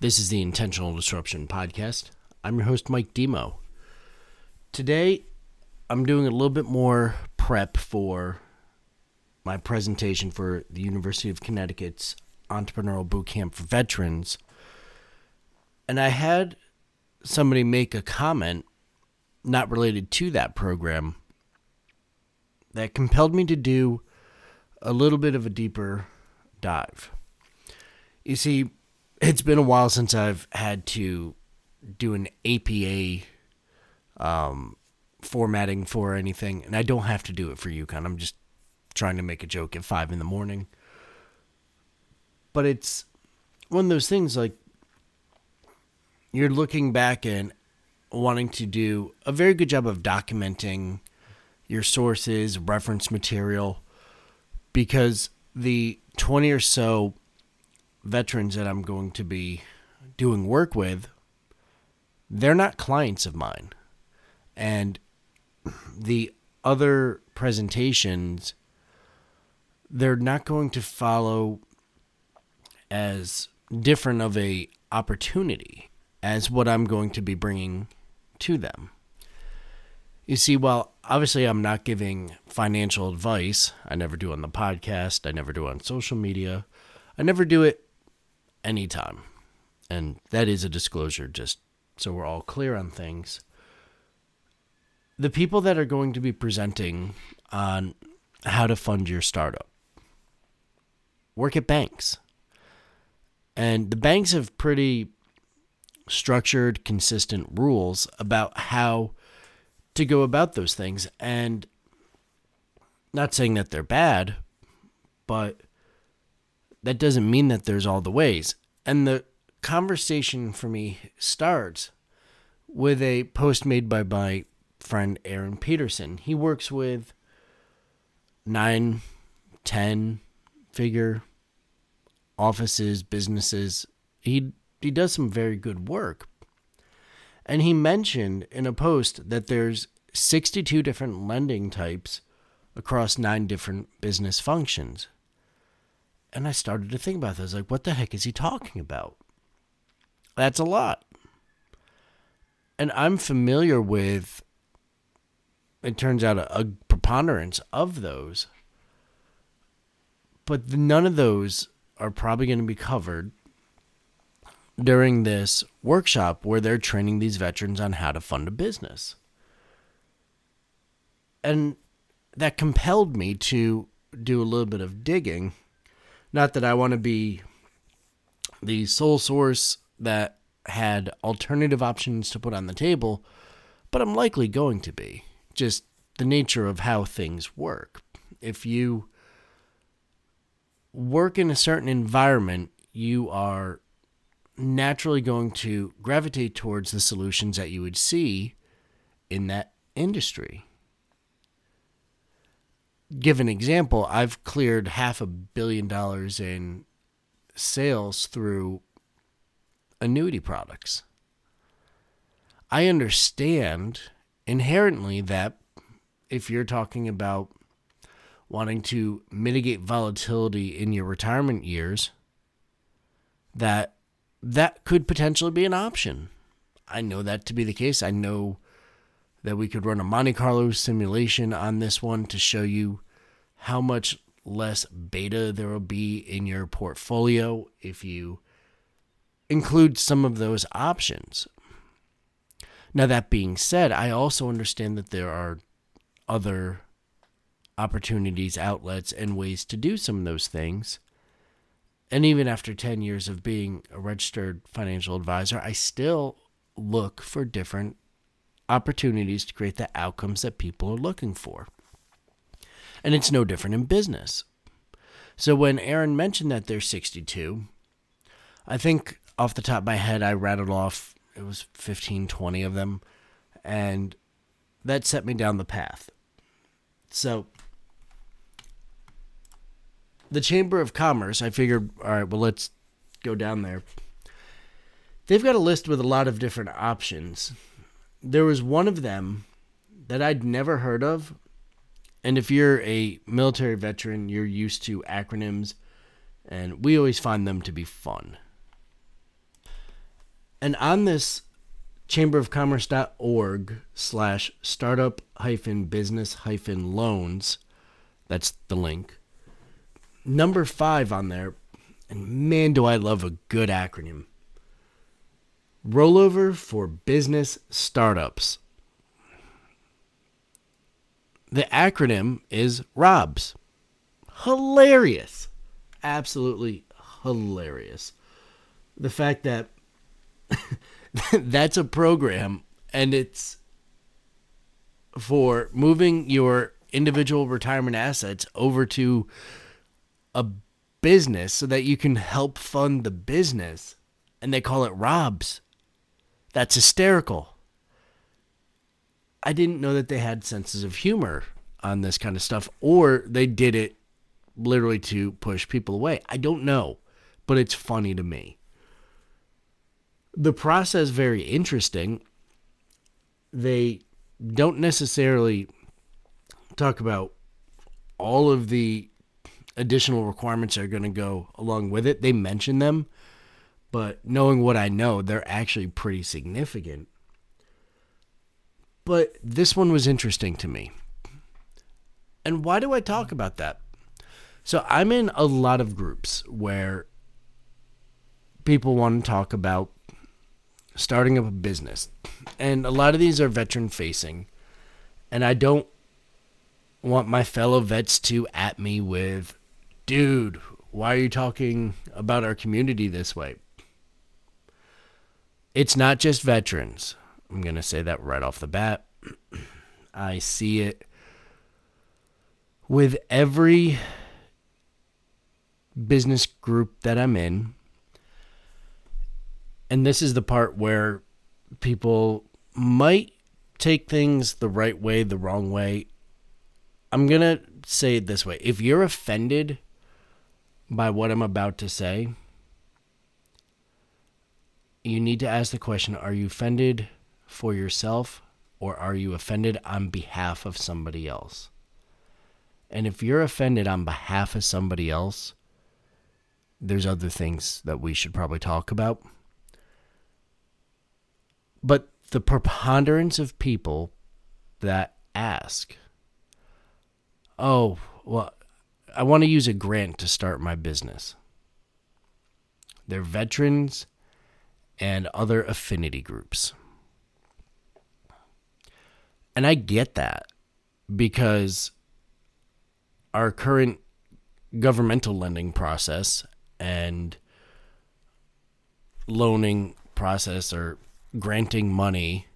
This is the Intentional Disruption Podcast. I'm your host, Mike Demo. Today, I'm doing a little bit more prep for my presentation for the University of Connecticut's Entrepreneurial Bootcamp for Veterans. And I had somebody make a comment not related to that program that compelled me to do a little bit of a deeper dive. You see, it's been a while since I've had to do an APA um, formatting for anything, and I don't have to do it for UConn. I'm just trying to make a joke at five in the morning. But it's one of those things like you're looking back and wanting to do a very good job of documenting your sources, reference material, because the 20 or so veterans that I'm going to be doing work with, they're not clients of mine. And the other presentations, they're not going to follow as different of a opportunity as what I'm going to be bringing to them. You see, while obviously I'm not giving financial advice, I never do on the podcast, I never do on social media, I never do it anytime. And that is a disclosure, just so we're all clear on things. The people that are going to be presenting on how to fund your startup work at banks. And the banks have pretty structured, consistent rules about how to go about those things. And not saying that they're bad, but that doesn't mean that there's all the ways. And the conversation for me starts with a post made by my friend Aaron Peterson. He works with nine, ten figure offices, businesses. He he does some very good work. And he mentioned in a post that there's 62 different lending types across nine different business functions. And I started to think about this like, what the heck is he talking about? That's a lot. And I'm familiar with, it turns out, a, a preponderance of those. But none of those are probably going to be covered during this workshop where they're training these veterans on how to fund a business. And that compelled me to do a little bit of digging. Not that I want to be the sole source that had alternative options to put on the table, but I'm likely going to be. Just the nature of how things work. If you work in a certain environment, you are naturally going to gravitate towards the solutions that you would see in that industry. Give an example, I've cleared half a billion dollars in sales through annuity products. I understand inherently that if you're talking about wanting to mitigate volatility in your retirement years, that that could potentially be an option. I know that to be the case. I know that we could run a Monte Carlo simulation on this one to show you how much less beta there will be in your portfolio if you include some of those options. Now, that being said, I also understand that there are other opportunities, outlets, and ways to do some of those things and even after 10 years of being a registered financial advisor, I still look for different opportunities to create the outcomes that people are looking for. And it's no different in business. So when Aaron mentioned that there's 62, I think off the top of my head, I rattled off, it was 15, 20 of them. And that set me down the path. So the Chamber of Commerce, I figured, all right, well, let's go down there. They've got a list with a lot of different options. There was one of them that I'd never heard of. And if you're a military veteran, you're used to acronyms, and we always find them to be fun. And on this chamberofcommerce.org slash startup hyphen business hyphen loans, that's the link. Number five on there, and man, do I love a good acronym. Rollover for Business Startups. The acronym is ROBS. Hilarious. Absolutely hilarious. The fact that that's a program and it's for moving your individual retirement assets over to a business so that you can help fund the business and they call it robs that's hysterical i didn't know that they had senses of humor on this kind of stuff or they did it literally to push people away i don't know but it's funny to me the process very interesting. They don't necessarily talk about all of the additional requirements that are going to go along with it. They mention them, but knowing what I know, they're actually pretty significant. But this one was interesting to me. And why do I talk about that? So I'm in a lot of groups where people want to talk about starting up a business. And a lot of these are veteran facing. And I don't want my fellow vets to at me with, dude, why are you talking about our community this way? It's not just veterans. I'm going to say that right off the bat. I see it with every business group that I'm in and this is the part where people might take things the right way, the wrong way. I'm going to say it this way. If you're offended by what I'm about to say, you need to ask the question Are you offended for yourself or are you offended on behalf of somebody else? And if you're offended on behalf of somebody else, there's other things that we should probably talk about. But the preponderance of people that ask, oh, well, I want to use a grant to start my business. They're veterans and other affinity groups. And I get that because our current governmental lending process and loaning process or granting money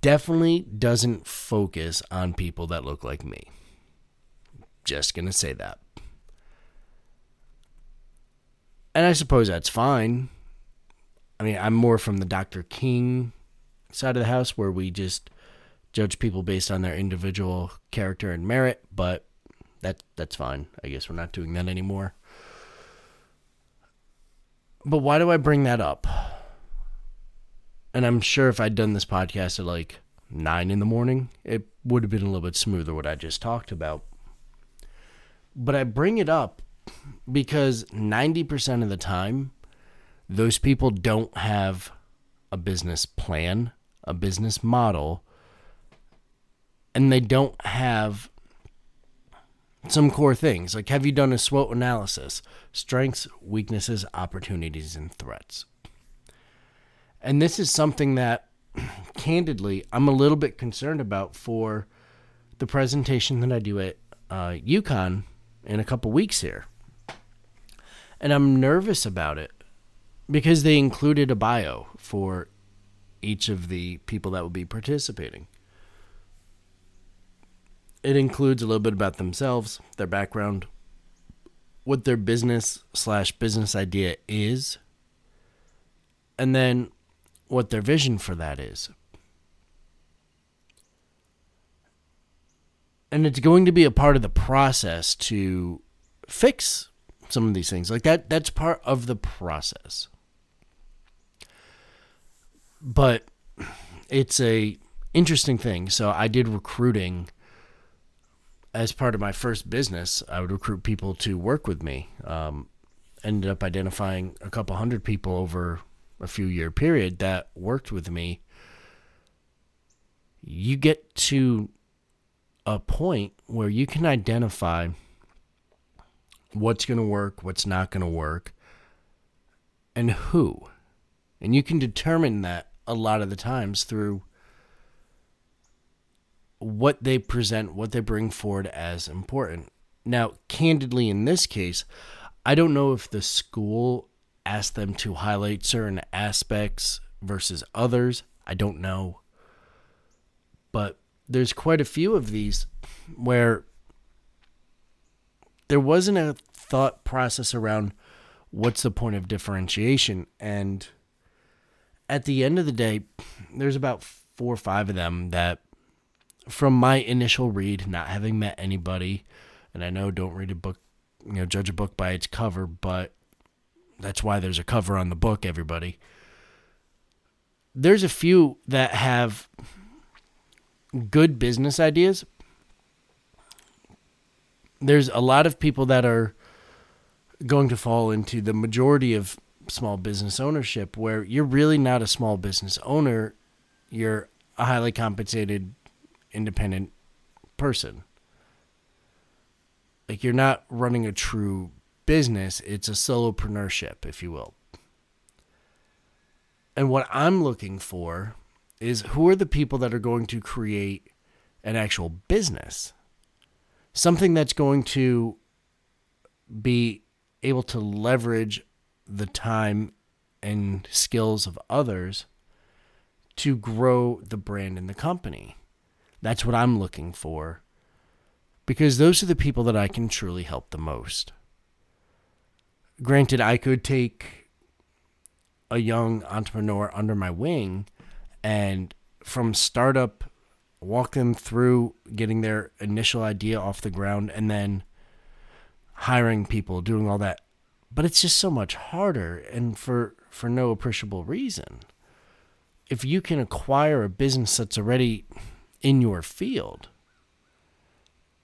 definitely doesn't focus on people that look like me. Just going to say that. And I suppose that's fine. I mean, I'm more from the Dr. King side of the house where we just judge people based on their individual character and merit, but that that's fine. I guess we're not doing that anymore. But why do I bring that up? and I'm sure if I'd done this podcast at like nine in the morning, it would have been a little bit smoother what I just talked about. But I bring it up because 90% of the time, those people don't have a business plan, a business model, and they don't have some core things. Like, have you done a SWOT analysis? Strengths, weaknesses, opportunities, and threats. And this is something that, candidly, I'm a little bit concerned about for the presentation that I do at uh, UConn in a couple weeks here. And I'm nervous about it because they included a bio for each of the people that will be participating. It includes a little bit about themselves, their background, what their business slash business idea is, and then what their vision for that is. And it's going to be a part of the process to fix some of these things. Like that that's part of the process. But it's a interesting thing. So I did recruiting as part of my first business. I would recruit people to work with me. Um, ended up identifying a couple hundred people over a few year period that worked with me, you get to a point where you can identify what's going to work, what's not going to work, and who. And you can determine that a lot of the times through what they present, what they bring forward as important. Now, candidly, in this case, I don't know if the school asked them to highlight certain aspects versus others. I don't know. But there's quite a few of these where there wasn't a thought process around what's the point of differentiation. And at the end of the day, there's about four or five of them that, from my initial read, not having met anybody, and I know don't read a book, you know, judge a book by its cover, but that's why there's a cover on the book, everybody. There's a few that have good business ideas. There's a lot of people that are going to fall into the majority of small business ownership where you're really not a small business owner, you're a highly compensated independent person. Like you're not running a true business, it's a solopreneurship, if you will. And what I'm looking for is who are the people that are going to create an actual business? Something that's going to be able to leverage the time and skills of others to grow the brand and the company. That's what I'm looking for because those are the people that I can truly help the most. Granted, I could take a young entrepreneur under my wing and from startup walk them through getting their initial idea off the ground and then hiring people, doing all that. But it's just so much harder and for for no appreciable reason. If you can acquire a business that's already in your field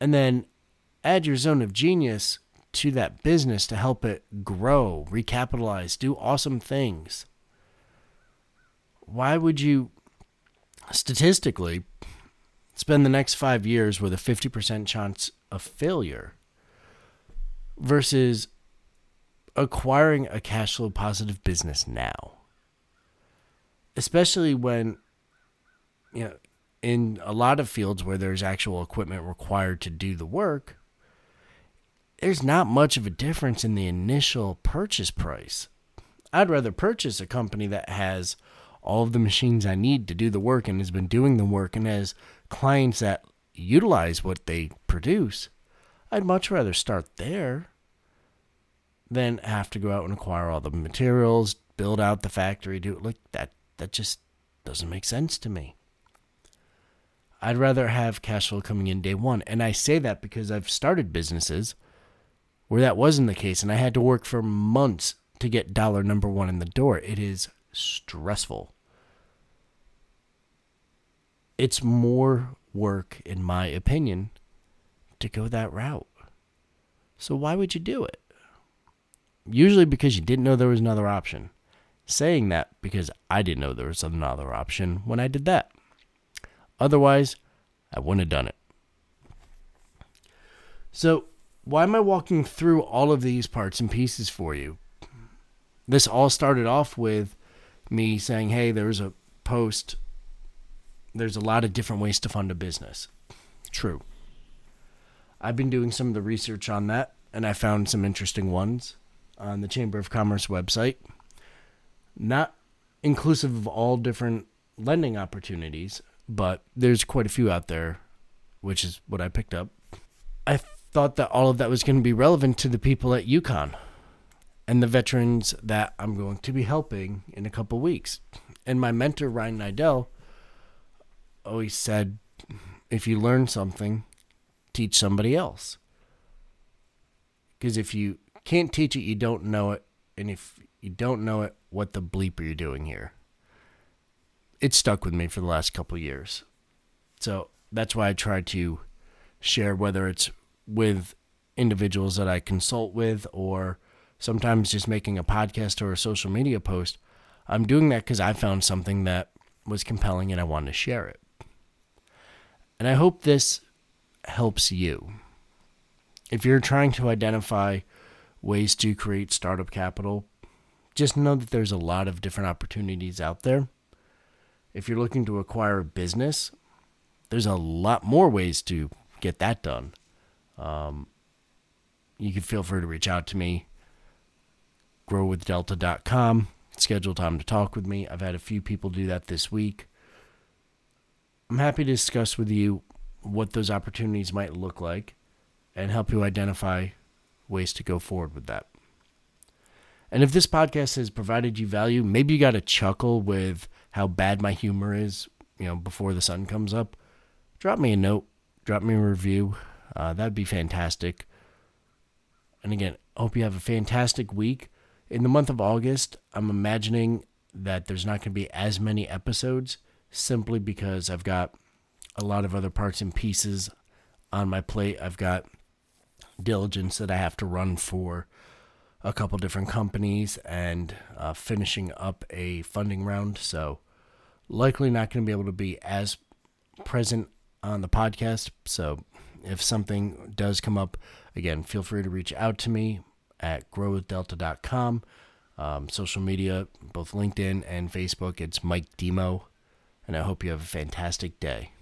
and then add your zone of genius to that business to help it grow, recapitalize, do awesome things. Why would you statistically spend the next 5 years with a 50% chance of failure versus acquiring a cash flow positive business now. Especially when, you know, in a lot of fields where there's actual equipment required to do the work, there's not much of a difference in the initial purchase price. I'd rather purchase a company that has all of the machines I need to do the work and has been doing the work and has clients that utilize what they produce. I'd much rather start there then have to go out and acquire all the materials, build out the factory, do it like that. That just doesn't make sense to me. I'd rather have cash flow coming in day one. And I say that because I've started businesses where that wasn't the case and I had to work for months to get dollar number one in the door. It is stressful. It's more work, in my opinion, to go that route. So why would you do it? Usually because you didn't know there was another option. Saying that because I didn't know there was another option when I did that. Otherwise, I wouldn't have done it. So, why am I walking through all of these parts and pieces for you? This all started off with me saying, hey, there's a post. There's a lot of different ways to fund a business. True. I've been doing some of the research on that, and I found some interesting ones on the Chamber of Commerce website. Not inclusive of all different lending opportunities, but there's quite a few out there, which is what I picked up. I thought that all of that was going to be relevant to the people at UConn and the veterans that I'm going to be helping in a couple weeks. And my mentor, Ryan Nidell, always said, if you learn something, teach somebody else. Because if you can't teach it, you don't know it. And if you don't know it, what the bleep are you doing here? It stuck with me for the last couple years. So that's why I try to share, whether it's with individuals that I consult with or sometimes just making a podcast or a social media post. I'm doing that because I found something that was compelling and I wanted to share it. And I hope this helps you. If you're trying to identify ways to create startup capital, just know that there's a lot of different opportunities out there. If you're looking to acquire a business, there's a lot more ways to get that done. Um, you can feel free to reach out to me, growwithdelta.com, schedule time to talk with me. I've had a few people do that this week. I'm happy to discuss with you what those opportunities might look like and help you identify ways to go forward with that. And if this podcast has provided you value, maybe you got a chuckle with how bad my humor is, you know, before the sun comes up, drop me a note, drop me a review. Uh, that'd be fantastic. And again, hope you have a fantastic week. In the month of August, I'm imagining that there's not going to be as many episodes simply because I've got a lot of other parts and pieces on my plate. I've got diligence that I have to run for a couple different companies and uh, finishing up a funding round. So, likely not going to be able to be as present on the podcast. So, if something does come up, again, feel free to reach out to me at growwithdelta.com. Um, social media, both LinkedIn and Facebook, it's Mike Demo. And I hope you have a fantastic day.